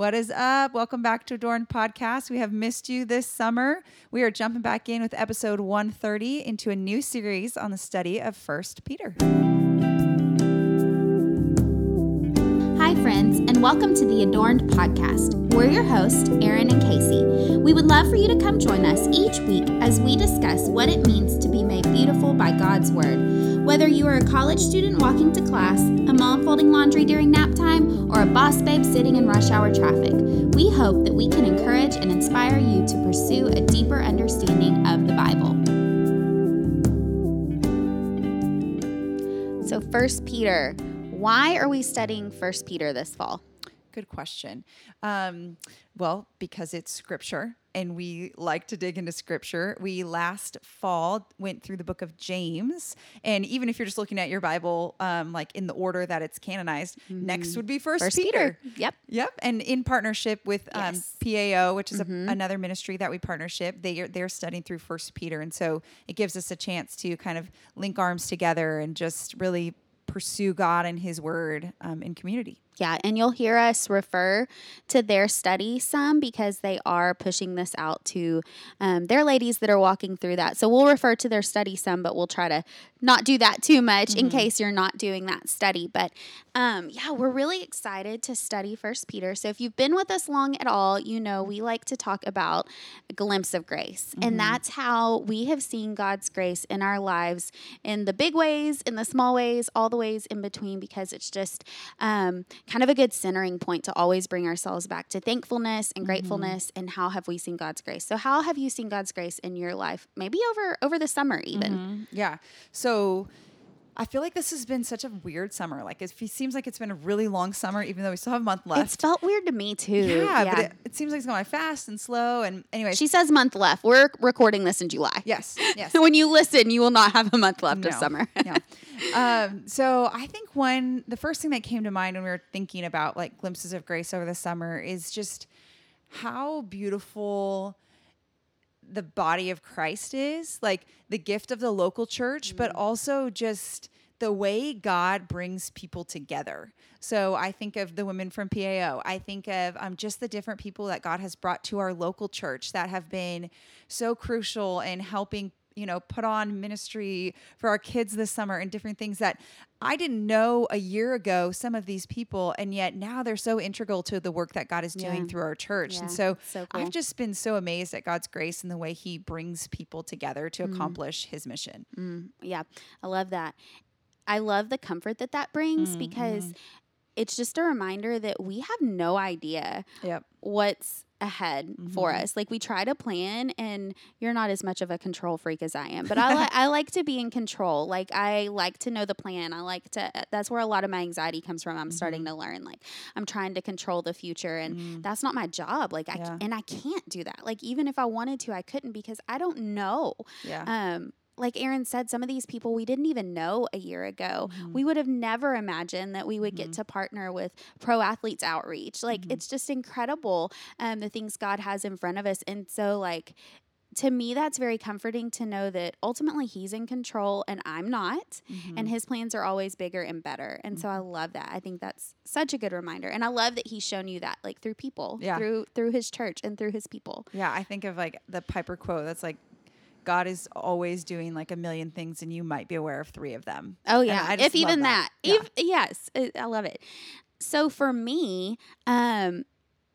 What is up? Welcome back to Adorned Podcast. We have missed you this summer. We are jumping back in with episode 130 into a new series on the study of First Peter. Hi, friends, and welcome to the Adorned Podcast. We're your hosts, Aaron and Casey. We would love for you to come join us each week as we discuss what it means to be made beautiful by God's Word. Whether you are a college student walking to class, a mom folding laundry during nap time, or a boss babe sitting in rush hour traffic, we hope that we can encourage and inspire you to pursue a deeper understanding of the Bible. So, First Peter, why are we studying First Peter this fall? Good question. Um, well, because it's scripture and we like to dig into scripture. We last fall went through the book of James. And even if you're just looking at your Bible, um, like in the order that it's canonized, mm-hmm. next would be First, First Peter. Peter. Yep. Yep. And in partnership with um, yes. PAO, which is mm-hmm. a, another ministry that we partnership, they are, they're studying through First Peter. And so it gives us a chance to kind of link arms together and just really pursue God and his word um, in community. Yeah, and you'll hear us refer to their study some because they are pushing this out to um, their ladies that are walking through that. So we'll refer to their study some, but we'll try to not do that too much mm-hmm. in case you're not doing that study. But um, yeah, we're really excited to study First Peter. So if you've been with us long at all, you know we like to talk about a glimpse of grace, mm-hmm. and that's how we have seen God's grace in our lives in the big ways, in the small ways, all the ways in between, because it's just um, kind of a good centering point to always bring ourselves back to thankfulness and mm-hmm. gratefulness mm-hmm. and how have we seen God's grace. So how have you seen God's grace in your life? Maybe over over the summer even. Mm-hmm. Yeah. So I feel like this has been such a weird summer. Like it seems like it's been a really long summer, even though we still have a month left. It's felt weird to me too. Yeah, yeah. but it, it, seems like it's going fast and slow. And anyway, she says month left. We're recording this in July. Yes, yes. So when you listen, you will not have a month left no, of summer. yeah. Um, so I think one the first thing that came to mind when we were thinking about like glimpses of grace over the summer is just how beautiful the body of Christ is, like the gift of the local church, mm-hmm. but also just the way God brings people together. So I think of the women from PAO. I think of um, just the different people that God has brought to our local church that have been so crucial in helping you know, put on ministry for our kids this summer and different things that I didn't know a year ago some of these people and yet now they're so integral to the work that God is doing yeah. through our church. Yeah, and so, so cool. I've just been so amazed at God's grace and the way he brings people together to mm. accomplish his mission. Mm. Yeah. I love that. I love the comfort that that brings mm, because mm-hmm. it's just a reminder that we have no idea yep. what's ahead mm-hmm. for us. Like we try to plan and you're not as much of a control freak as I am, but I like I like to be in control. Like I like to know the plan. I like to that's where a lot of my anxiety comes from. I'm mm-hmm. starting to learn like I'm trying to control the future and mm-hmm. that's not my job. Like I yeah. and I can't do that. Like even if I wanted to, I couldn't because I don't know. Yeah. Um like Aaron said, some of these people we didn't even know a year ago. Mm-hmm. We would have never imagined that we would mm-hmm. get to partner with Pro Athletes Outreach. Like mm-hmm. it's just incredible um, the things God has in front of us. And so, like, to me, that's very comforting to know that ultimately He's in control and I'm not, and mm-hmm. His plans are always bigger and better. And so I mm-hmm. love that. I think that's such a good reminder, and I love that He's shown you that, like through people, yeah. through through His church and through His people. Yeah, I think of like the Piper quote that's like God is always doing like a million things, and you might be aware of three of them. Oh yeah, if even that. that. Yeah. Yes, I love it. So for me, um,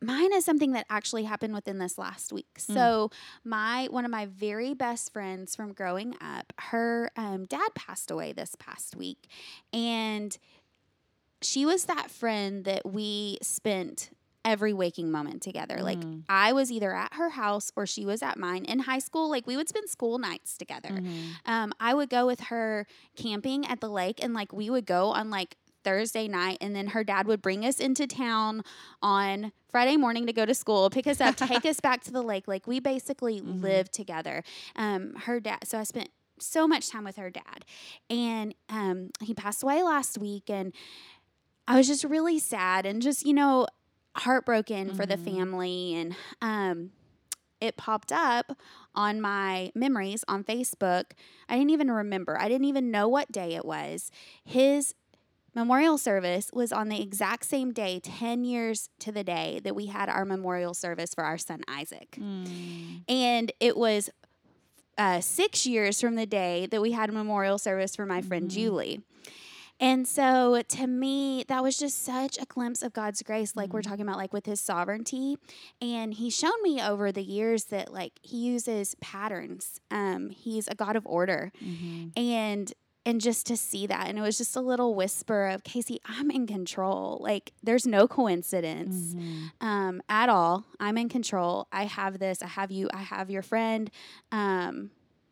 mine is something that actually happened within this last week. Mm. So my one of my very best friends from growing up, her um, dad passed away this past week, and she was that friend that we spent every waking moment together. Like mm. I was either at her house or she was at mine. In high school, like we would spend school nights together. Mm-hmm. Um, I would go with her camping at the lake and like we would go on like Thursday night, and then her dad would bring us into town on Friday morning to go to school, pick us up, take us back to the lake. Like we basically mm-hmm. lived together. Um, her dad, so I spent so much time with her dad, and um, he passed away last week, and I was just really sad and just you know heartbroken mm-hmm. for the mm-hmm. family and um it popped up on my memories on Facebook. I didn't even remember. I didn't even know what day it was. His memorial service was on the exact same day, 10 years to the day, that we had our memorial service for our son Isaac. Mm. And it was uh, six years from the day that we had a memorial service for my friend Mhm. Julie. And so to me, that was just such a glimpse of God's grace, like we're Mhm. talking about, like with his sovereignty. And he's shown me over the years that like he uses patterns. Um, he's a God of order. Mhm. And and just to see that. And it was just a little whisper of Casey, I'm in control. Like there's no coincidence Mhm. um, at all. I'm in control. I have this. I have you. I have your friend. Um,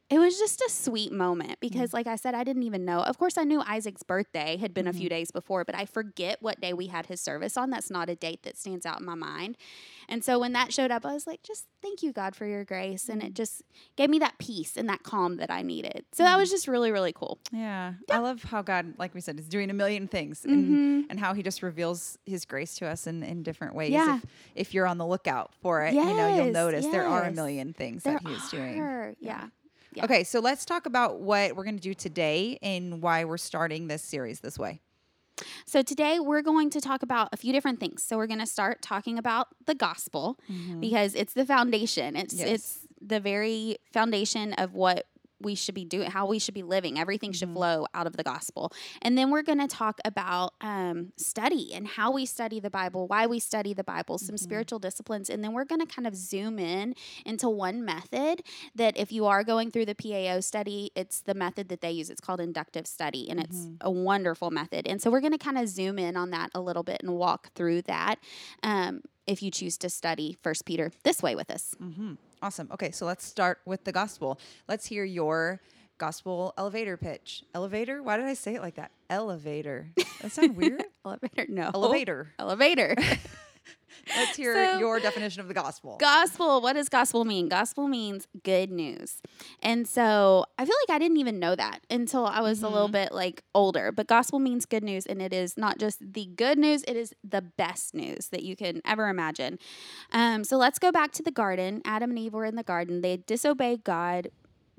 it was just a sweet moment mm. because, like I said, I didn't even know. Of course, I knew Isaac's birthday had been a few mm-hmm. days before, but I forget what day we had his service on. That's not a date that stands out in my mind. And so when that showed up, I was like, just thank you, God, for your grace. And it mm-hmm. just gave me that peace and that calm that I needed. So that was mm-hmm. just really, really cool. Yeah. I love how God, like we said, is doing a million things and, Mhm. and how he just reveals his grace to us in, in different ways. Yeah. If, if you're on the lookout for it, you know, you'll Yes, notice there are a million things There that he is doing. are. Yeah. Yeah. Okay, so let's talk about what we're going to do today and why we're starting this series this way. So today we're going to talk about a few different things. So we're going to start talking about the gospel mm-hmm. because it's the foundation. It's Yes. it's the very foundation of what we should be doing, how we should be living. Everything should flow out of the gospel. And then we're going to talk about um, study and how we study the Bible, why we study the Bible, some spiritual disciplines. And then we're going to kind of zoom in into one method that if you are going through the PAO study, it's the method that they use. It's called inductive study, and it's a wonderful method. And so we're going to kind of zoom in on that a little bit and walk through that. Um, if you choose to study First Peter this way with us. hmm Awesome. Okay, so let's start with the gospel. Let's hear your gospel elevator pitch. Elevator? Why did I say it like that? Elevator. That sound weird? Elevator? No. Elevator. Elevator. Let's hear So- your definition of the gospel. gospel. What does gospel mean? Gospel means good news. And so I feel like I didn't even know that until I was a little bit like older. But gospel means good news. And it is not just the good news, it is the best news that you can ever imagine. Um, so let's go back to the garden. Adam and Eve were in the garden. They disobeyed God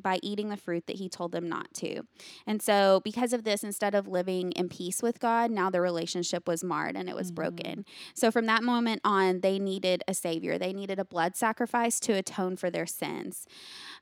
by eating the fruit that he told them not to. And so, because of this, instead of living in peace with God, now the relationship was marred and it was broken. So, from that moment on, they needed a savior. They needed a blood sacrifice to atone for their sins.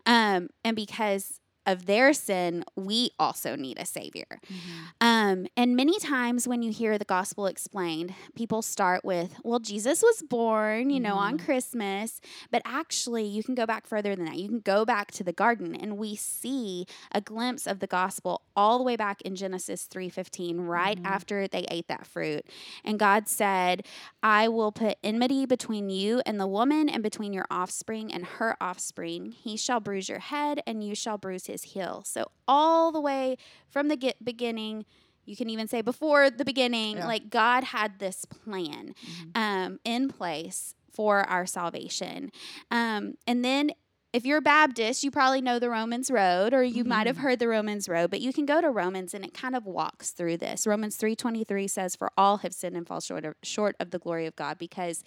Um, and because of their sin, we also need a savior. Mm-hmm. Um, and many times when you hear the gospel explained, people start with, well, Jesus was born, you know, on mm-hmm. Christmas. But actually, you can go back further than that. You can go back to the garden, and we see a glimpse of the gospel all the way back in Genesis 3:15, right mm-hmm. after they ate that fruit. And God said, I will put enmity between you and the woman, and between your offspring and her offspring. He shall bruise your head, and you shall bruise his heel. So, all the way from the get beginning, you can even say before the beginning, Yeah. like God had this plan um, in place for our salvation. Um, and then if you're a Baptist, you probably know the Romans Road, or you might have heard the Romans Road, but you can go to Romans and it kind of walks through this. Romans three twenty three says, "For all have sinned and fall short of, short of the glory of God," because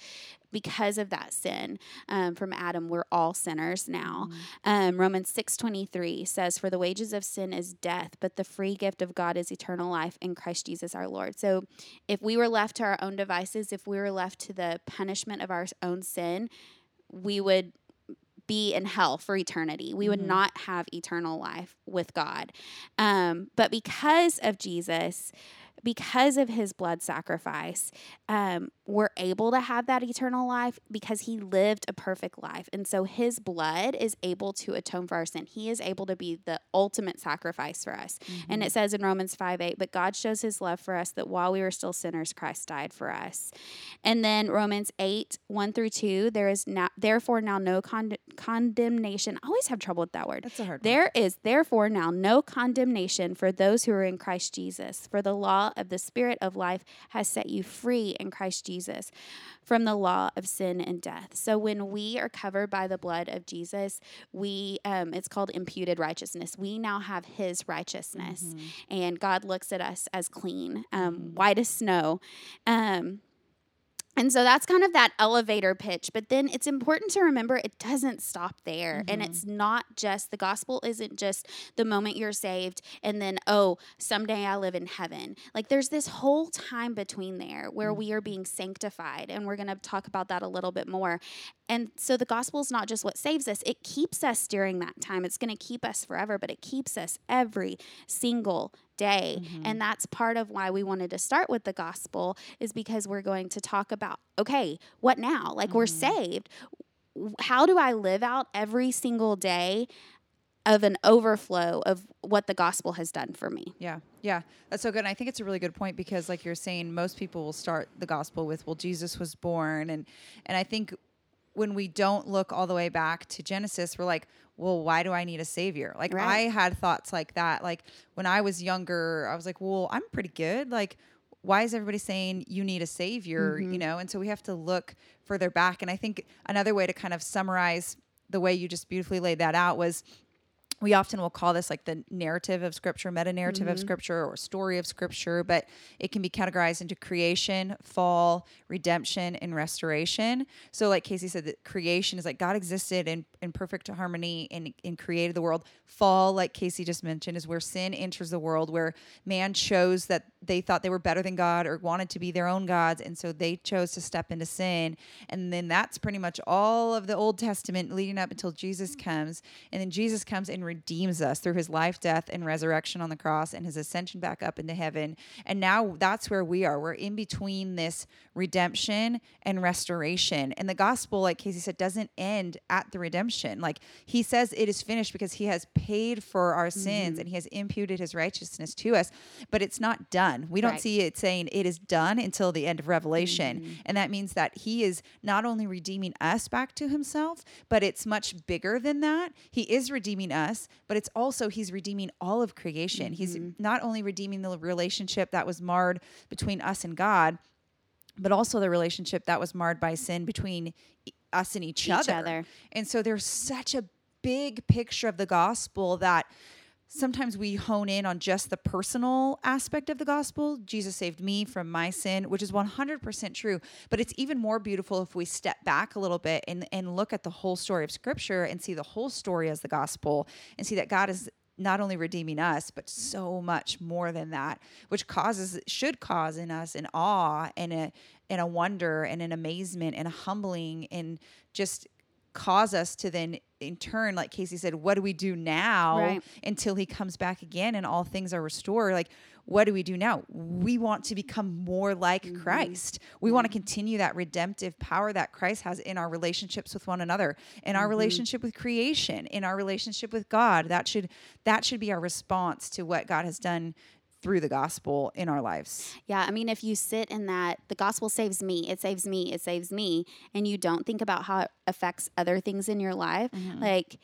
because of that sin um, from Adam, we're all sinners now. Um, Romans six twenty three says, "For the wages of sin is death, but the free gift of God is eternal life in Christ Jesus our Lord." So, if we were left to our own devices, if we were left to the punishment of our own sin, we would be in hell for eternity. We would not have eternal life with God. Um, but because of Jesus, because of his blood sacrifice, um, we're able to have that eternal life because he lived a perfect life. And so his blood is able to atone for our sin. He is able to be the ultimate sacrifice for us. And it says in Romans 5 8, but God shows his love for us that while we were still sinners, Christ died for us. And then Romans 8 1 through 2, there is now, therefore now no con- condemnation. I always have trouble with that word. That's a hard one. There is therefore now no condemnation for those who are in Christ Jesus. For the law of the Spirit of life has set you free in Christ Jesus from the law of sin and death. So when we are covered by the blood of Jesus, we um, it's called imputed righteousness. We now have His righteousness, and God looks at us as clean, um, white as snow. Um, and so that's kind of that elevator pitch. But then it's important to remember it doesn't stop there. Mm-hmm. And it's not just the gospel isn't just the moment you're saved and then, oh, someday I live in heaven. Like there's this whole time between there where mm-hmm. we are being sanctified. And we're going to talk about that a little bit more. And so the gospel is not just what saves us, it keeps us during that time. It's going to keep us forever, but it keeps us every single day. Mm-hmm. And that's part of why we wanted to start with the gospel, is because we're going to talk about okay, what now? Like mm-hmm. we're saved. How do I live out every single day? Of an overflow of what the gospel has done for me. Yeah, yeah, that's so good. And I think it's a really good point because, like you're saying, most people will start the gospel with, "Well, Jesus was born," and and I think when we don't look all the way back to Genesis, we're like, well, why do I need a savior? Like right. I had thoughts like that. Like when I was younger, I was like, well, I'm pretty good. Like, why is everybody saying you need a savior? Mm-hmm. You know, and so we have to look further back. And I think another way to kind of summarize the way you just beautifully laid that out was we often will call this like the narrative of scripture, meta narrative mm-hmm. of scripture, or story of scripture, but it can be categorized into creation, fall, redemption, and restoration. So, like Casey said, that creation is like God existed in, in perfect harmony and, and created the world. Fall, like Casey just mentioned, is where sin enters the world, where man chose that they thought they were better than God or wanted to be their own gods. And so they chose to step into sin. And then that's pretty much all of the Old Testament leading up until Jesus comes. And then Jesus comes and redeems us through his life, death, and resurrection on the cross and his ascension back up into heaven. And now that's where we are. We're in between this redemption and restoration. And the gospel, like Casey said, doesn't end at the redemption. Like he says it is finished because he has paid for our sins mm-hmm. and he has imputed his righteousness to us, but it's not done. We don't right. see it saying it is done until the end of Revelation. Mm-hmm. And that means that he is not only redeeming us back to himself, but it's much bigger than that. He is redeeming us, but it's also he's redeeming all of creation. Mm-hmm. He's not only redeeming the relationship that was marred between us and God, but also the relationship that was marred by sin between us and each, each other. other. And so there's such a big picture of the gospel that sometimes we hone in on just the personal aspect of the gospel. Jesus saved me from my sin, which is 100% true. But it's even more beautiful if we step back a little bit and, and look at the whole story of Scripture and see the whole story as the gospel and see that God is not only redeeming us, but so much more than that, which causes should cause in us an awe and a and a wonder and an amazement and a humbling and just cause us to then in turn like casey said what do we do now right. until he comes back again and all things are restored like what do we do now? We want to become more like mm-hmm. Christ. We want to continue that redemptive power that Christ has in our relationships with one another, in our mm-hmm. relationship with creation, in our relationship with God. That should that should be our response to what God has done through the gospel in our lives. Yeah, I mean, if you sit in that, the gospel saves me, it saves me, it saves me, and you don't think about how it affects other things in your life, mm-hmm. like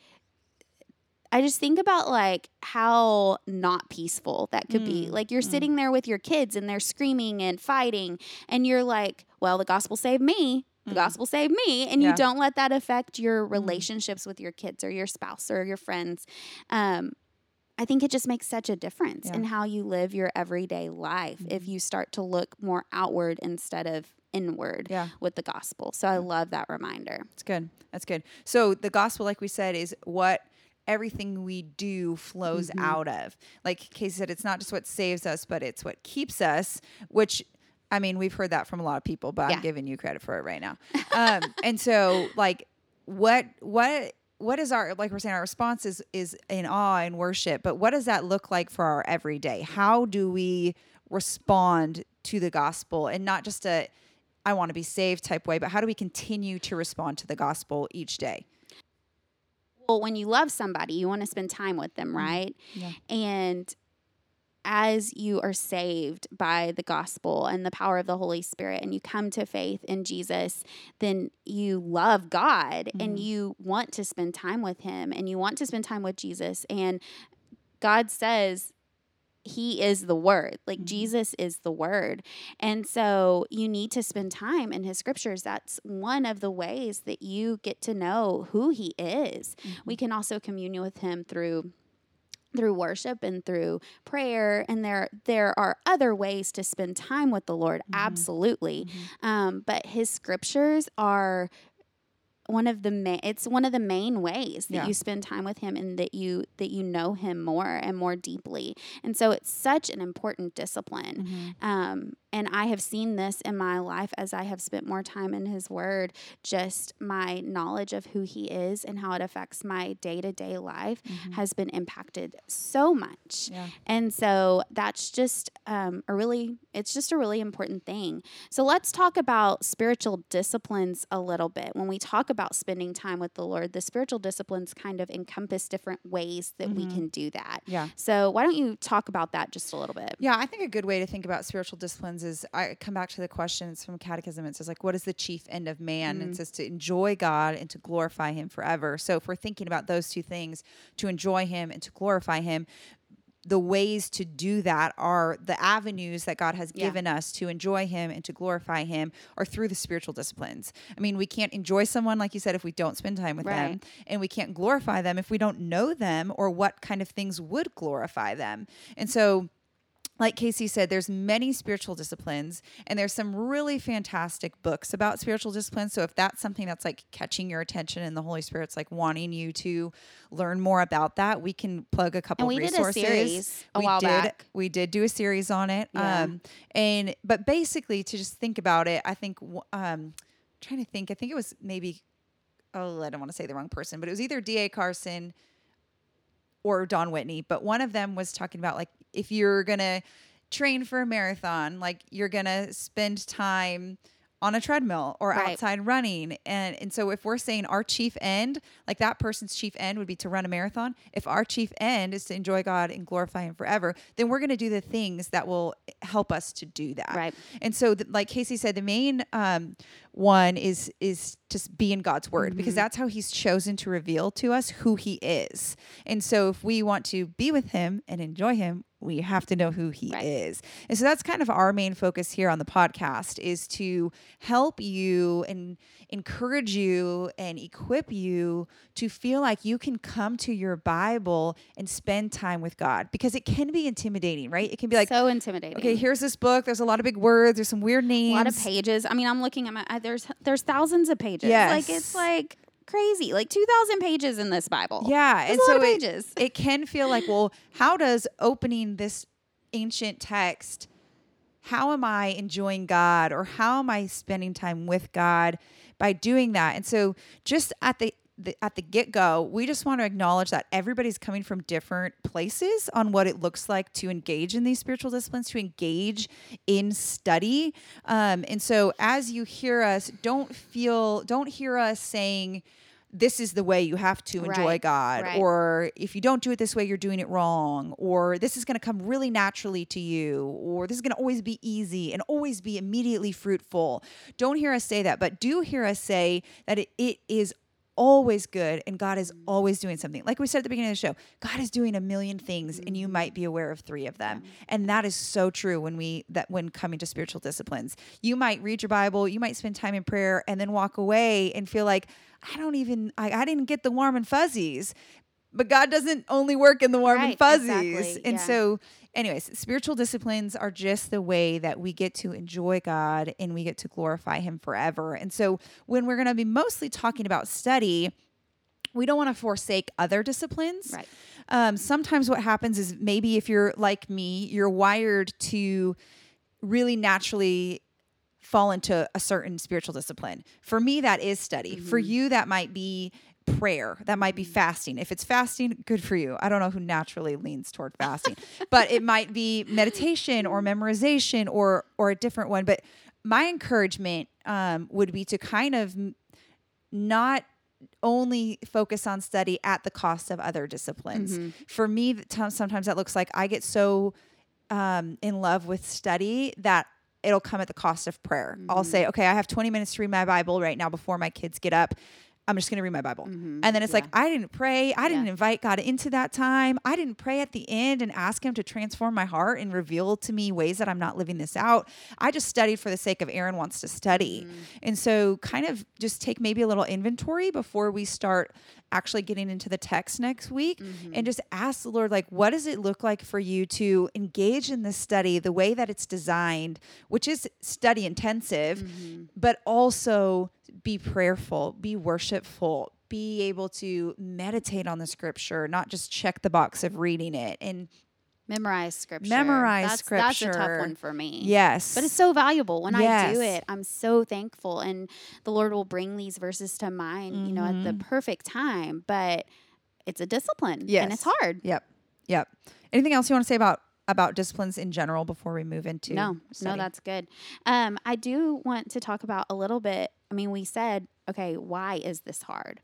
I just think about like how not peaceful that could mm. be. Like you're mm. sitting there with your kids and they're screaming and fighting, and you're like, well, the gospel saved me. The mm. gospel saved me. And yeah. you don't let that affect your mm. relationships with your kids or your spouse or your friends. Um, I think it just makes such a difference yeah. in how you live your everyday life mm-hmm. if you start to look more outward instead of inward yeah. with the gospel. So I love that reminder. It's good. That's good. So the gospel, like we said, is what everything we do flows mm-hmm. out of. Like Casey said, it's not just what saves us, but it's what keeps us, which I mean, we've heard that from a lot of people, but yeah. I'm giving you credit for it right now. Um, and so like what what what is our like we're saying our response is is in awe and worship, but what does that look like for our everyday? How do we respond to the gospel and not just a I want to be saved type way, but how do we continue to respond to the gospel each day? well, when you love somebody, you want to spend time with them, mm-hmm. right? Yeah. And as you are saved by the gospel and the power of the Holy Spirit and you come to faith in Jesus, then you love God mm-hmm. and you want to spend time with Him and you want to spend time with Jesus. And God says, he is the word like mm-hmm. jesus is the word and so you need to spend time in his scriptures that's one of the ways that you get to know who he is mm-hmm. we can also commune with him through through worship and through prayer and there there are other ways to spend time with the lord Mhm. absolutely Mhm. um, but his scriptures are one of the ma- it's one of the main ways that Yeah. you spend time with him and that you that you know him more and more deeply and so it's such an important discipline Mhm. um, and I have seen this in my life as I have spent more time in His Word, just my knowledge of who He is and how it affects my day to day life Mhm. has been impacted so much. Yeah. And so that's just um, a really, it's just a really important thing. So let's talk about spiritual disciplines a little bit. When we talk about spending time with the Lord, the spiritual disciplines kind of encompass different ways that we Mhm. can do that. Yeah. So why don't you talk about that just a little bit? Yeah, I think a good way to think about spiritual disciplines is I come back to the questions from Catechism. It says like, what is the chief end of man? Mhm. It says to enjoy God and to glorify Him forever. So if we're thinking about those two things, to enjoy Him and to glorify Him, the ways to do that are the avenues that God has Yeah. given us to enjoy Him and to glorify Him are through the spiritual disciplines. I mean, we can't enjoy someone, like you said, if we don't spend time with them, and we can't glorify them if we don't know them or what kind of things would glorify them. And so, like Casey said, there's many spiritual disciplines, and there's some really fantastic books about spiritual disciplines. So if that's something that's like catching your attention, and the Holy Spirit's like wanting you to learn more about that, we can plug a couple And we did a resources. series a we while did. back. We did do a series on it. Yeah. Um, and but basically, to just think about it, I think um, trying to think. I think it was maybe. Oh, I don't want to say the wrong person, but it was either D.A. Carson or Don Whitney, but one of them was talking about like if you're gonna train for a marathon, like you're gonna spend time on a treadmill or Right. outside running. And and so if we're saying our chief end, like that person's chief end would be to run a marathon, if our chief end is to enjoy God and glorify him forever, then we're gonna do the things that will help us to do that. Right. And so, th- like Casey said, the main um, one is is just be in God's word because Mhm. that's how He's chosen to reveal to us who He is. And so, if we want to be with Him and enjoy Him, we have to know who He Right. is. And so, that's kind of our main focus here on the podcast is to help you and encourage you and equip you to feel like you can come to your Bible and spend time with God because it can be intimidating, right? It can be like so intimidating. okay, here's this book. There's a lot of big words. There's some weird names. a lot of pages. I mean, I'm looking at my there's there's thousands of pages. Yeah, like it's like crazy. Like 2000 pages in this Bible. Yeah, That's and so it, pages. it can feel like, well, how does opening this ancient text, how am I enjoying God or how am I spending time with God by doing that? And so just at the the, at the get go, we just want to acknowledge that everybody's coming from different places on what it looks like to engage in these spiritual disciplines, to engage in study. Um, and so, as you hear us, don't feel, don't hear us saying, this is the way you have to enjoy Right, God, right. or if you don't do it this way, you're doing it wrong, or this is going to come really naturally to you, or this is going to always be easy and always be immediately fruitful. Don't hear us say that, but do hear us say that it, it is always good and God is always doing something. Like we said at the beginning of the show, God is doing a million things and you might be aware of 3 of them. And that is so true when we that when coming to spiritual disciplines. You might read your Bible, you might spend time in prayer and then walk away and feel like I don't even I, I didn't get the warm and fuzzies. But God doesn't only work in the warm and Right, fuzzies. exactly, And yeah. so anyways, spiritual disciplines are just the way that we get to enjoy God and we get to glorify Him forever. And so, when we're going to be mostly talking about study, we don't want to forsake other disciplines. Right. Um, sometimes what happens is maybe if you're like me, you're wired to really naturally fall into a certain spiritual discipline. For me, that is study. For Mm-hmm. you, that might be prayer. That might be fasting. If it's fasting, good for you. I don't know who naturally leans toward fasting, but it might be meditation or memorization or or a different one. But my encouragement um, would be to kind of m- not only focus on study at the cost of other disciplines. Mm-hmm. For me, sometimes that looks like I get so um, in love with study that it'll come at the cost of prayer. I'll say, okay, I have 20 minutes to read my Bible right now before my kids get up. I'm just going to read my Bible. Mhm. And then it's like, I didn't pray. I didn't Yeah. invite God into that time. I didn't pray at the end and ask Him to transform my heart and reveal to me ways that I'm not living this out. I just studied for the sake of Aaron wants to study. Mm-hmm. And so, kind of just take maybe a little inventory before we start actually getting into the text next week Mm-hmm. and just ask the Lord, like, what does it look like for you to engage in this study the way that it's designed, which is study intensive, Mm-hmm. but also be prayerful, be worshipful, be able to meditate on the scripture, not just check the box of reading it. And memorize scripture. Memorize that's, That's a tough one for me. yes, But it's so valuable when I do it. I'm so thankful, and the Lord will bring these verses to mind, you know, at the Mhm. perfect time. But it's a discipline, and it's hard. Yep. Yep. Anything else you want to say about about disciplines in general before we move into No, no, that's good. Um, I do want to talk about a little bit. I mean, we said, okay, why is this hard?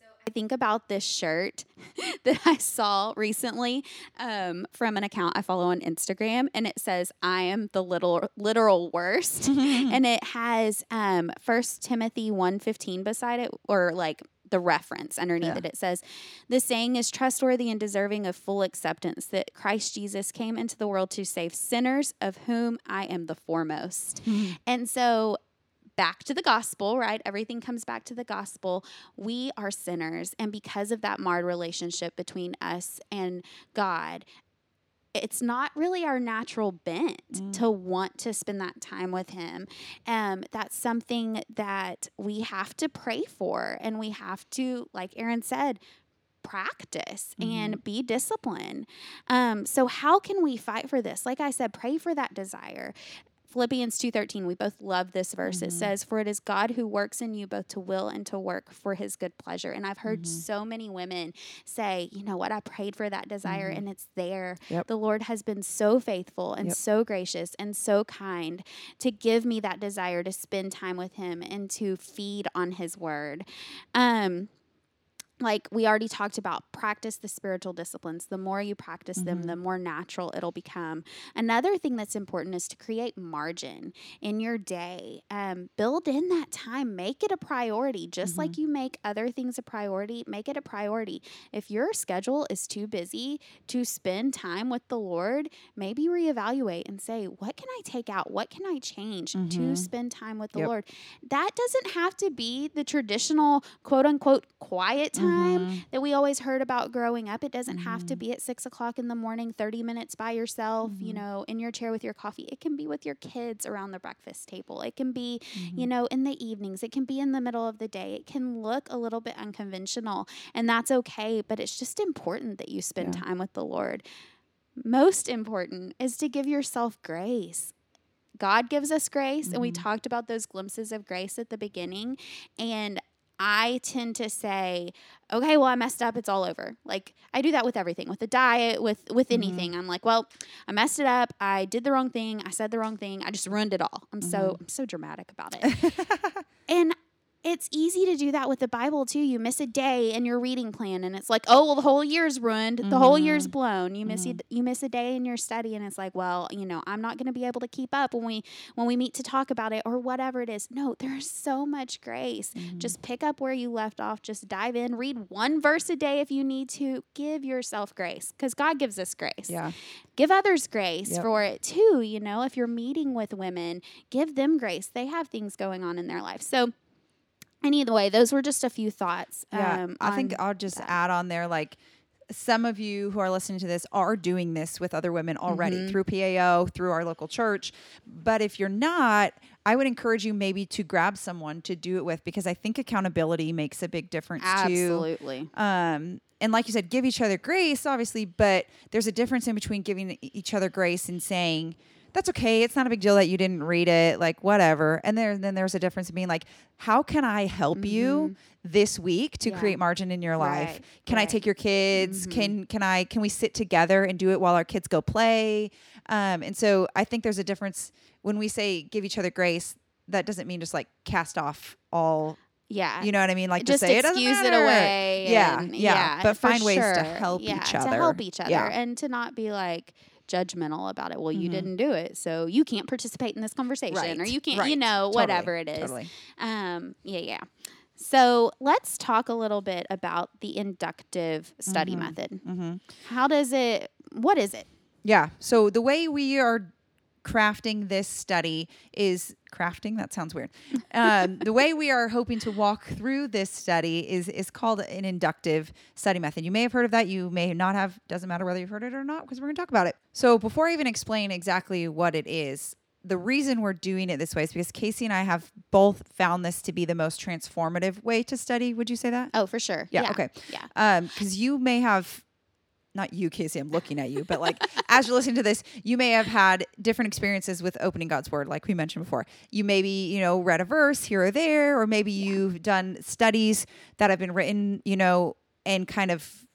So I think about this shirt that I saw recently um, from an account I follow on Instagram, and it says, "I am the little literal worst," and it has um, First Timothy one fifteen beside it, or like the reference underneath Yeah. it. It says, "The saying is trustworthy and deserving of full acceptance that Christ Jesus came into the world to save sinners, of whom I am the foremost." And so back to the gospel, right? Everything comes back to the gospel. We are sinners. And because of that marred relationship between us and God, it's not really our natural bent Mm. to want to spend that time with Him. Um, that's something that we have to pray for, and we have to, like Aaron said, practice and be disciplined. Um, so how can we fight for this? Like I said, pray for that desire. Philippians 2:13 we both love this verse it Mhm. says for it is God who works in you both to will and to work for his good pleasure and I've heard Mhm. so many women say you know what I prayed for that desire Mhm. and it's there Yep. the Lord has been so faithful and Yep. so gracious and so kind to give me that desire to spend time with him and to feed on his word um like we already talked about practice the spiritual disciplines the more you practice them Mhm. the more natural it'll become another thing that's important is to create margin in your day um, build in that time make it a priority just Mm-hmm. like you make other things a priority make it a priority if your schedule is too busy to spend time with the lord maybe reevaluate and say what can i take out what can i change to Mhm. spend time with the Yep. lord that doesn't have to be the traditional quote unquote quiet time Mhm. that we always heard about growing up. It doesn't have to Mhm. be at six o'clock in the morning, 30 minutes by yourself, you Mhm. know, in your chair with your coffee. It can be with your kids around the breakfast table. It can be, you Mhm. know, in the evenings. It can be in the middle of the day. It can look a little bit unconventional, and that's okay. But it's just important that you spend Yeah. time with the Lord. Most important is to give yourself grace. God gives us grace, and we Mhm. talked about those glimpses of grace at the beginning. And I tend to say, okay, well, I messed up. It's all over. Like I do that with everything, with the diet, with with Mhm. anything. I'm like, well, I messed it up. I did the wrong thing. I said the wrong thing. I just ruined it all. I'm so I'm so dramatic about it. and it's easy to do that with the Bible too. You miss a day in your reading plan, and it's like, oh, well, the whole year's ruined. The whole year's Mhm. blown. You miss Mhm. a, you miss a day in your study, and it's like, well, you know, I'm not going to be able to keep up when we when we meet to talk about it or whatever it is. No, there's so much grace. Mhm. Just pick up where you left off. Just dive in. Read one verse a day if you need to. Give yourself grace because God gives us grace yeah. give others grace Yep. for it too. You know, if you're meeting with women, give them grace. They have things going on in their life. So, anyway, those were just a few thoughts. Yeah, um, I think I'll just that. add on there like some of you who are listening to this are doing this with other women already Mhm. through PAO, through our local church. But if you're not, I would encourage you maybe to grab someone to do it with because I think accountability makes a big difference too. absolutely. Um, and like you said, give each other grace, obviously, but there's a difference in between giving each other grace and saying, that's okay. It's not a big deal that you didn't read it, like whatever. And there, then there's a difference in being like, how can I help you this week to Yeah. create margin in your life? Right, Can I take your kids? Mhm. Can can I can we sit together and do it while our kids go play? Um, and so I think there's a difference when we say give each other grace. That doesn't mean just like cast off all. Yeah. You know what I mean? Like just to say it doesn't excuse it away. Yeah, and- yeah, but for find ways to help Yeah, each To help each other Yeah. and to not be like judgmental about it. Well, you Mhm. didn't do it, so you can't participate in this conversation, or you can't, you right. know, Totally, whatever it is. Totally. Um, yeah, yeah. So let's talk a little bit about the inductive study Mm-hmm. method. How does it, what is it? Yeah. So the way we are crafting this study is crafting. That sounds weird. Um, the way we are hoping to walk through this study is is called an inductive study method. You may have heard of that. You may not have. Doesn't matter whether you've heard it or not because we're going to talk about it. So before I even explain exactly what it is. The reason we're doing it this way is because Casey and I have both found this to be the most transformative way to study. Would you say that? Oh, for sure. Yeah, okay. Yeah. Um, because you may have not you, Casey, I'm looking at you, but like as you're listening to this, you may have had different experiences with opening God's word, like we mentioned before. You maybe, you know, read a verse here or there, or maybe you've done studies that have been written, you know, and kind of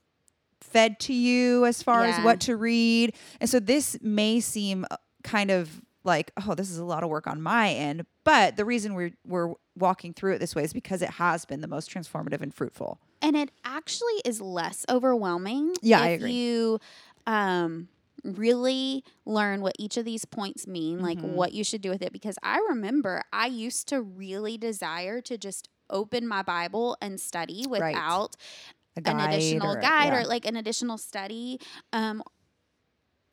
fed to you as far as what to read. And so this may seem uh, kind of like, oh, this is a lot of work on my end. But the reason we're we're walking through it this way is because it has been the most transformative and fruitful. And it actually is less overwhelming. Yeah, if I agree. You um, really learn what each of these points mean, like Mm-hmm. what you should do with it. Because I remember I used to really desire to just open my Bible and study without A an additional or- guide yeah. or like an additional study. Um,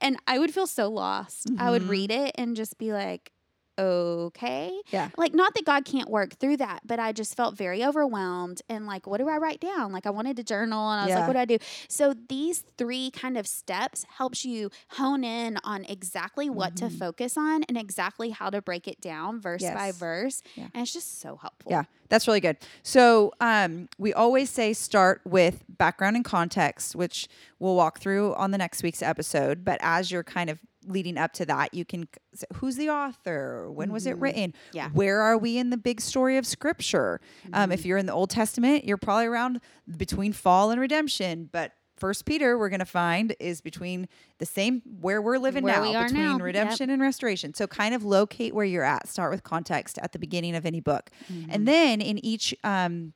and I would feel so lost. I would Mhm. read it and just be like, okay. Yeah. Like, not that God can't work through that, but I just felt very overwhelmed and like, what do I write down? Like, I wanted to journal and I was Yeah. like, what do I do? So, these three kind of steps helps you hone in on exactly what to Mhm. focus on and exactly how to break it down verse by verse. Yeah. And it's just so helpful. Yeah, that's really good. So um, we always say start with background and context, which we'll walk through on the next week's episode. But as you're kind of leading up to that, you can say, who's the author? When was it Mhm. written? Yeah. Where are we in the big story of Scripture? Um, if you're in the Old Testament, you're probably around between fall and redemption, but First Peter, we're going to find is between the same where we're living Where now, we between now. Yep. redemption and restoration. So kind of locate where you're at. Start with context at the beginning of any book, Mm-hmm. and then in each um,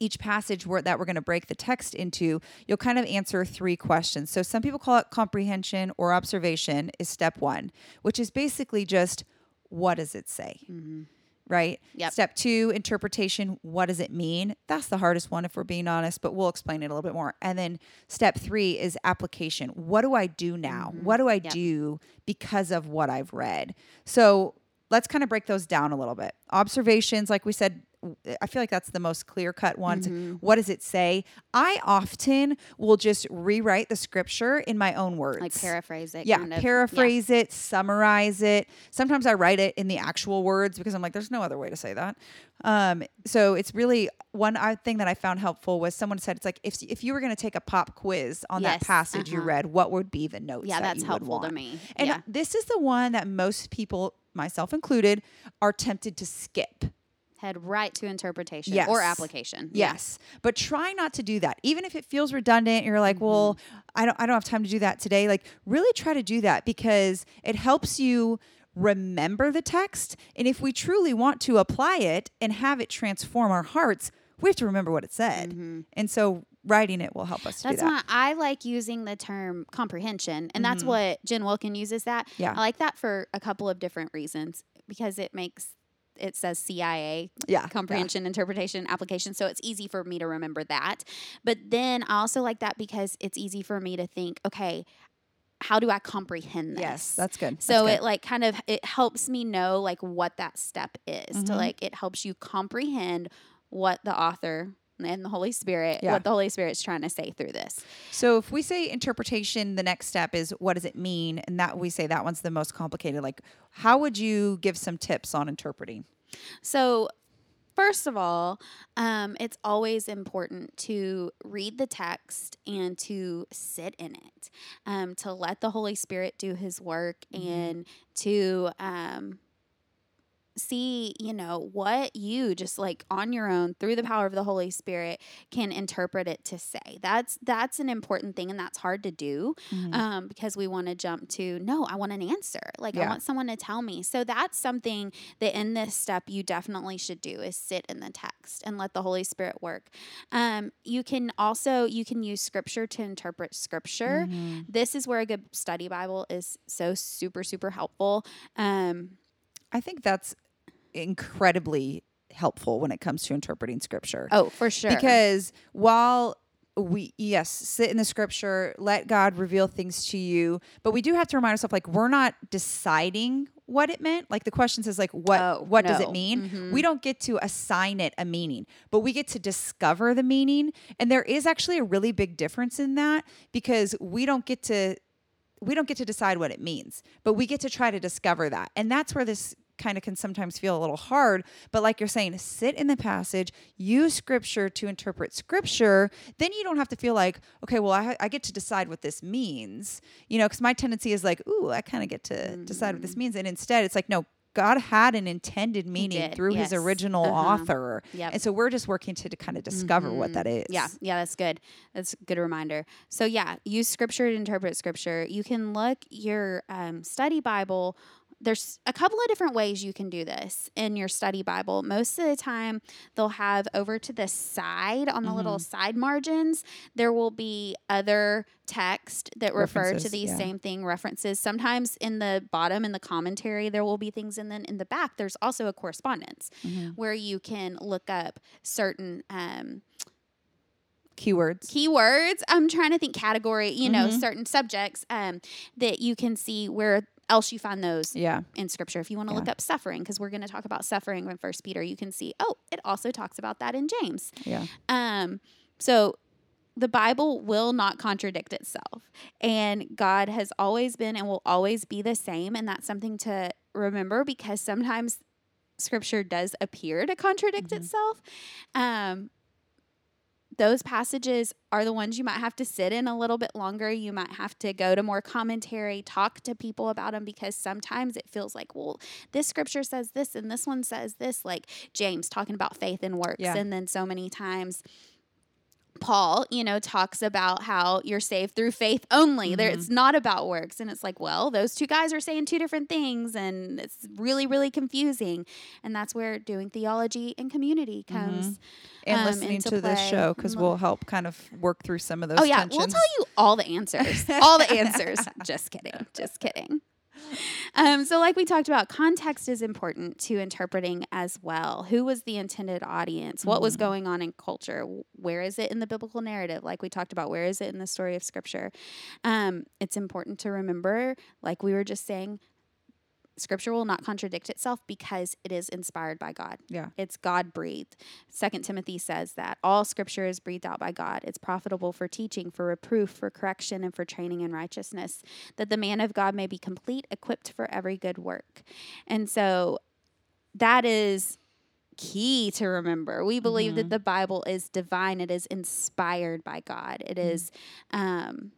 each passage where, that we're going to break the text into, you'll kind of answer three questions. So some people call it comprehension or observation is step one, which is basically just what does it say, mm-hmm. right? Yep. Step two, interpretation. What does it mean? That's the hardest one if we're being honest, but we'll explain it a little bit more. And then step three is application. What do I do now? Mm-hmm. What do I Yep. do because of what I've read? So let's kind of break those down a little bit. Observations, like we said, I feel like that's the most clear cut one. Mm-hmm. What does it say? I often will just rewrite the scripture in my own words. Like paraphrase it. Yeah, kind of. paraphrase it, summarize it. Sometimes I write it in the actual words because I'm like, there's no other way to say that. Um, so it's really one thing that I found helpful was someone said it's like if if you were going to take a pop quiz on that passage you uh-huh. read, what would be the notes? Yeah, that that's you would helpful to me. And yeah. this is the one that most people, myself included, are tempted to skip. Head right to interpretation Yes. or application. Yeah. Yes. But try not to do that. Even if it feels redundant, you're like, Mm-hmm. well, I don't I don't have time to do that today. Like really try to do that because it helps you remember the text. And if we truly want to apply it and have it transform our hearts, we have to remember what it said. And so writing it will help us Mm-hmm. That's do that. why I like using the term comprehension. And that's what Jen Wilkin uses that. Mm-hmm. Yeah. I like that for a couple of different reasons because it makes it says CIA Yeah. comprehension, interpretation, application. So it's easy for me to remember that. But then I also like that because it's easy for me to think, okay, how do I comprehend this? Yes, that's good. So That's it like kind of it helps me know like what that step is Mm-hmm. to like it helps you comprehend what the author and the Holy Spirit Yeah. what the Holy Spirit's trying to say through this. So if we say interpretation, the next step is what does it mean? And that we say that one's the most complicated. Like, how would you give some tips on interpreting? So First of all, um, it's always important to read the text and to sit in it, um, to let the Holy Spirit do His work, and to um, see, you know, what you just like on your own through the power of the Holy Spirit can interpret it to say. That's that's an important thing, and that's hard to do um, because we want to jump to no, I want an answer. Like I want someone to tell me. So that's something that in this step you definitely should do is sit in the text and let the Holy Spirit work. Um, you can also you can use Scripture to interpret Scripture. This is where a good study Bible is so super super helpful. Um, I think that's incredibly helpful when it comes to interpreting scripture. Oh, for sure. Because while we yes sit in the scripture let god reveal things to you but we do have to remind ourselves like we're not deciding what it meant like the question says like what Oh, what does it no. mean Mhm. we don't get to assign it a meaning but we get to discover the meaning and there is actually a really big difference in that because we don't get to we don't get to decide what it means, but we get to try to discover that. And that's where this kind of can sometimes feel a little hard. But like you're saying, sit in the passage, use scripture to interpret scripture. Then you don't have to feel like, okay, well, I, I get to decide what this means. You know, because my tendency is like, ooh, I kind of get to decide what this means. And instead, it's like, no, God had an intended meaning did, through yes. his original Uh-huh. author. Yep. And so we're just working to, to kind of discover what that is. Yeah, yeah, that's good. That's a good reminder. So yeah, use scripture to interpret scripture. You can look your um, study Bible. There's a couple of different ways you can do this in your study Bible. Most of the time, they'll have over to the side on the little Mm-hmm. side margins, there will be other text that refer to these yeah. same thing references. Sometimes in the bottom in the commentary there will be things and then in the back there's also a correspondence Mm-hmm. where you can look up certain um, Keywords. keywords. I'm trying to think category, you know, Mhm. certain subjects um, that you can see where else you find those Yeah. in scripture. If you want to Yeah. look up suffering, because we're going to talk about suffering in First Peter, you can see, oh, it also talks about that in James. Yeah. Um, so the Bible will not contradict itself. And God has always been and will always be the same. And that's something to remember because sometimes scripture does appear to contradict Mhm. itself. Um, those passages are the ones you might have to sit in a little bit longer. You might have to go to more commentary, talk to people about them because sometimes it feels like, well, this scripture says this and this one says this, like James talking about faith and works. Yeah. And then so many times, Paul, you know, talks about how you're saved through faith only. There, Mhm. it's not about works, and it's like, well, those two guys are saying two different things, and it's really, really confusing. And that's where doing theology and community comes. and um, listening to this show because we'll help kind of work through some of those. Oh yeah, tensions. we'll tell you all the answers. all the answers. Just kidding. Just kidding. Um, so, like we talked about, context is important to interpreting as well. Who was the intended audience? What was Mhm. going on in culture? Where is it in the biblical narrative? Like we talked about, where is it in the story of Scripture? Um, it's important to remember, like we were just saying, Scripture will not contradict itself because it is inspired by God. Yeah. It's God breathed. Second Timothy says that all scripture is breathed out by God. It's profitable for teaching, for reproof, for correction, and for training in righteousness, that the man of God may be complete, equipped for every good work. And so that is key to remember. We believe that Mhm. the Bible is divine, it is inspired by God. It is um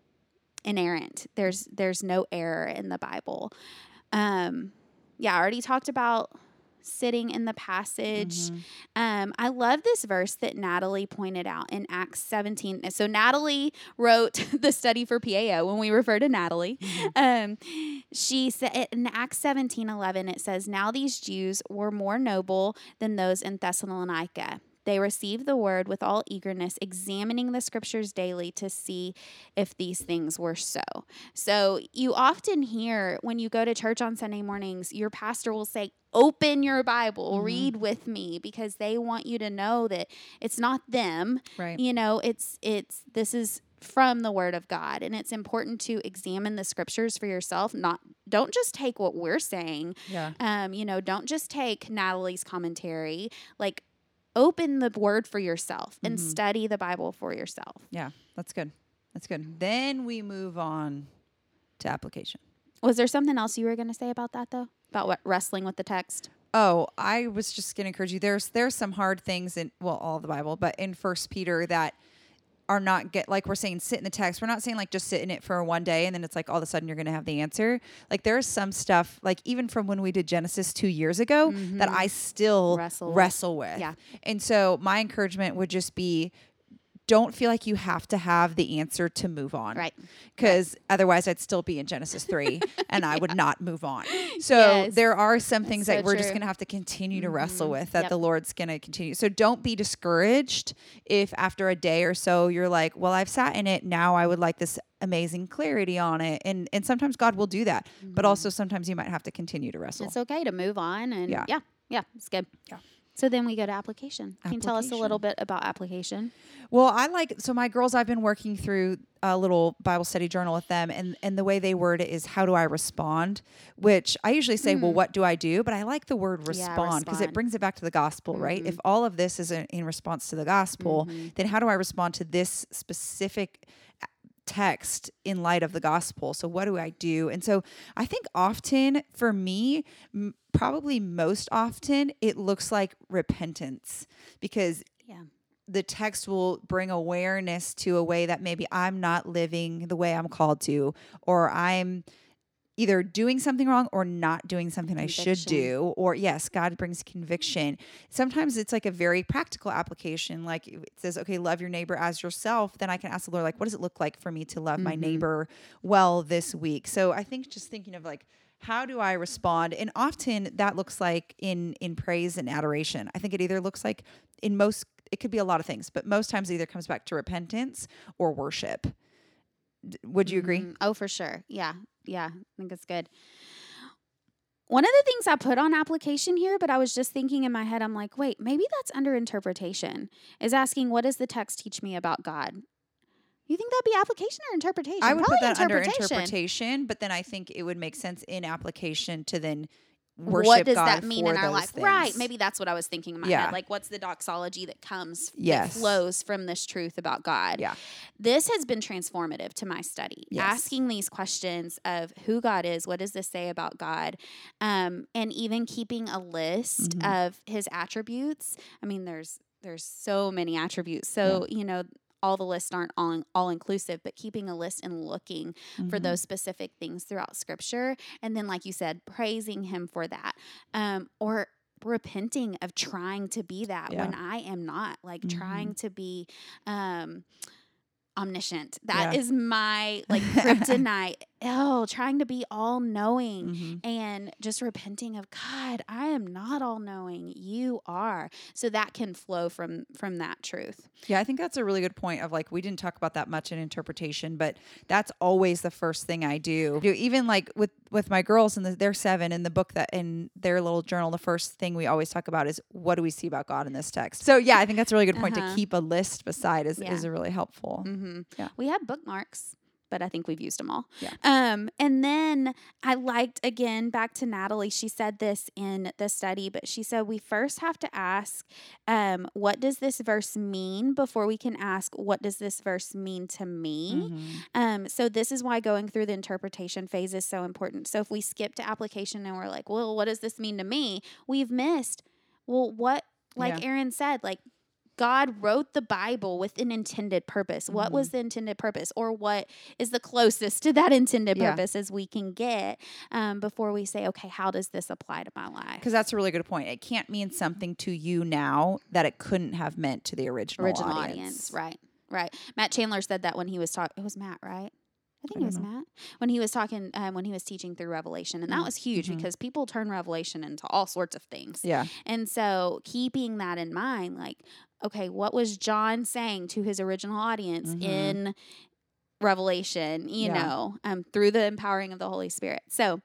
inerrant. There's there's no error in the Bible. Um yeah, I already talked about sitting in the passage. Mhm. Um, I love this verse that Natalie pointed out in Acts 17. So Natalie wrote the study for PAO when we refer to Natalie. Um, she said in Acts 17 11, it says, Now these Jews were more noble than those in Thessalonica. They received the word with all eagerness, examining the scriptures daily to see if these things were so. So, you often hear when you go to church on Sunday mornings, your pastor will say, Open your Bible, Mhm. read with me, because they want you to know that it's not them. Right. You know, it's, it's, this is from the word of God. And it's important to examine the scriptures for yourself. Not, don't just take what we're saying. Yeah. Um, you know, don't just take Natalie's commentary. Like, open the word for yourself and Mhm. study the Bible for yourself. Yeah. That's good. That's good. Then we move on to application. Was there something else you were going to say about that, though? About what wrestling with the text? Oh, I was just going to encourage you. There's there's some hard things in well all the Bible, but in First Peter that are not get like we're saying sit in the text. We're not saying like just sit in it for one day and then it's like all of a sudden you're going to have the answer. Like there's some stuff like even from when we did Genesis 2 years ago that Mhm. I still Wrestle wrestle with. with. Yeah. And so my encouragement would just be don't feel like you have to have the answer to move on. Right. Because otherwise I'd still be in Genesis 3 and I would not move on. So Yes. there are some things that we're just going to have to continue to wrestle Mhm. with that Yep. the Lord's going to continue. So don't be discouraged if after a day or so you're like, well, I've sat in it. Now I would like this amazing clarity on it. And, and sometimes God will do that. But Mhm. also sometimes you might have to continue to wrestle. it's okay to move on. And Yeah. yeah, yeah, it's good. Yeah. So then we go to application. Can you tell us a little bit about application? Well, I like so my girls. I've been working through a little Bible study journal with them, and and the way they word it is, "How do I respond?" Which I usually say, "Well, hmm. what do I do?" But I like the word respond because it brings it back to the gospel, right? If mm-hmm. all of this is in, in response to the gospel, mm-hmm. then how do I respond to this specific text in light of the gospel. So what do I do? And so I think often for me, m- probably most often, it looks like repentance because Yeah. the text will bring awareness to a way that maybe I'm not living the way I'm called to, or I'm either doing something wrong or not doing something I should do. Or, yes, God brings conviction. Sometimes it's like a very practical application. Like it says, okay, love your neighbor as yourself. Then I can ask the Lord, like, what does it look like for me to love my neighbor well this week? So I think just thinking of like, how do I respond? And often that looks like in in praise and adoration. I think it either looks like in most it could be a lot of things, but most times it either comes back to repentance or worship. Would you agree? Mm, oh, for sure. Yeah. Yeah. I think it's good. One of the things I put on application here, but I was just thinking in my head, I'm like, wait, maybe that's under interpretation, is asking, what does the text teach me about God? You think that'd be application or interpretation? I would Probably put that under interpretation. interpretation, but then I think it would make sense in application to then worship What does God that mean in our life? things. Right. Maybe that's what I was thinking in my Yeah. head. Like, what's the doxology that comes, Yes. that flows from this truth about God? Yeah. This has been transformative to my study. Yes. Asking these questions of who God is, what does this say about God, um, and even keeping a list Mhm. of His attributes. I mean, there's there's so many attributes. So you know. All the lists aren't all, all inclusive, but keeping a list and looking for Mhm. those specific things throughout scripture. And then, like you said, praising him for that. Um, or repenting of trying to be that Yeah. when I am not, like Mhm. trying to be um omniscient. That Yeah. is my like kryptonite. Oh, trying to be all knowing Mhm. and just repenting of God, I am not all knowing. You are. So that can flow from from that truth. Yeah, I think that's a really good point of like we didn't talk about that much in interpretation, but that's always the first thing I do. Do even like with with my girls and the, they're 7 in the book that in their little journal the first thing we always talk about is what do we see about God in this text. So yeah, I think that's a really good point Uh-huh. to keep a list beside is Yeah. is really helpful. Mm-hmm. Yeah. We have bookmarks, but I think we've used them all. Yeah. Um, and then I liked again back to Natalie. She said this in the study, but she said we first have to ask, um, what does this verse mean before we can ask, what does this verse mean to me? Mhm. Um, so this is why going through the interpretation phase is so important. So if we skip to application and we're like, well, what does this mean to me? We've missed. Well, what like Yeah. Aaron said, like God wrote the Bible with an intended purpose. What was the intended purpose, or what is the closest to that intended Yeah. purpose as we can get um, before we say, okay, how does this apply to my life? Because that's a really good point. It can't mean something to you now that it couldn't have meant to the original, Original audience. audience. right? Right. Matt Chandler said that when he was talking. It was Matt, right? I think I it was don't Matt when he was talking um, when he was teaching through Revelation, and that Mm, was huge mhm. because people turn Revelation into all sorts of things. Yeah. And so keeping that in mind, like, okay, what was John saying to his original audience Mhm. in Revelation, you Yeah. know, um, through the empowering of the Holy Spirit? So,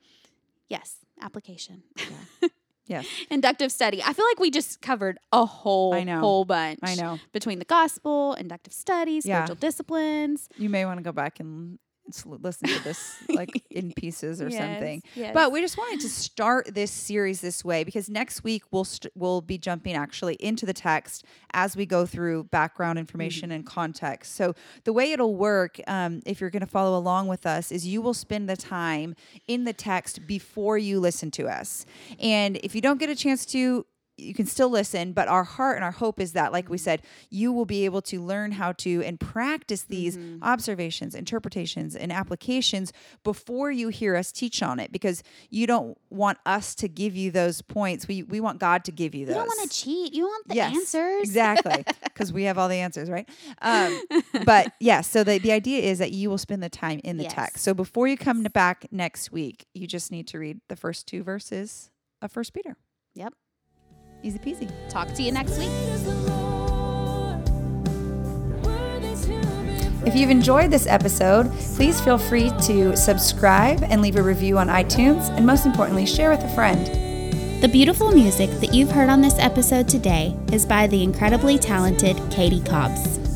yes, application. Yes. Inductive study. I feel like we just covered a whole I know. whole bunch. I know. Between the gospel, inductive studies, Yeah. spiritual disciplines. You may want to go back and listen to this like in pieces or Yes, something. yes. But we just wanted to start this series this way because next week we'll st- we'll be jumping actually into the text as we go through background information and context. So the way it'll work, um, if you're going to follow along with us, is you will spend the time in the text before you listen to us, and if you don't get a chance to. You can still listen, but our heart and our hope is that, like we said, you will be able to learn how to and practice these observations, interpretations, and applications before you hear us teach on it because you don't want us to give you those points. We, we want God to give you those. you don't want to cheat. You want the Yes, answers. Exactly. Because we have all the answers, right? Um, but yeah, so the, the idea is that you will spend the time in the Yes. text. So before you come back next week, you just need to read the first two verses of First Peter. Yep. Easy peasy. Talk to you next week. If you've enjoyed this episode, please feel free to subscribe and leave a review on iTunes, and most importantly, share with a friend. The beautiful music that you've heard on this episode today is by the incredibly talented Katie Cobbs.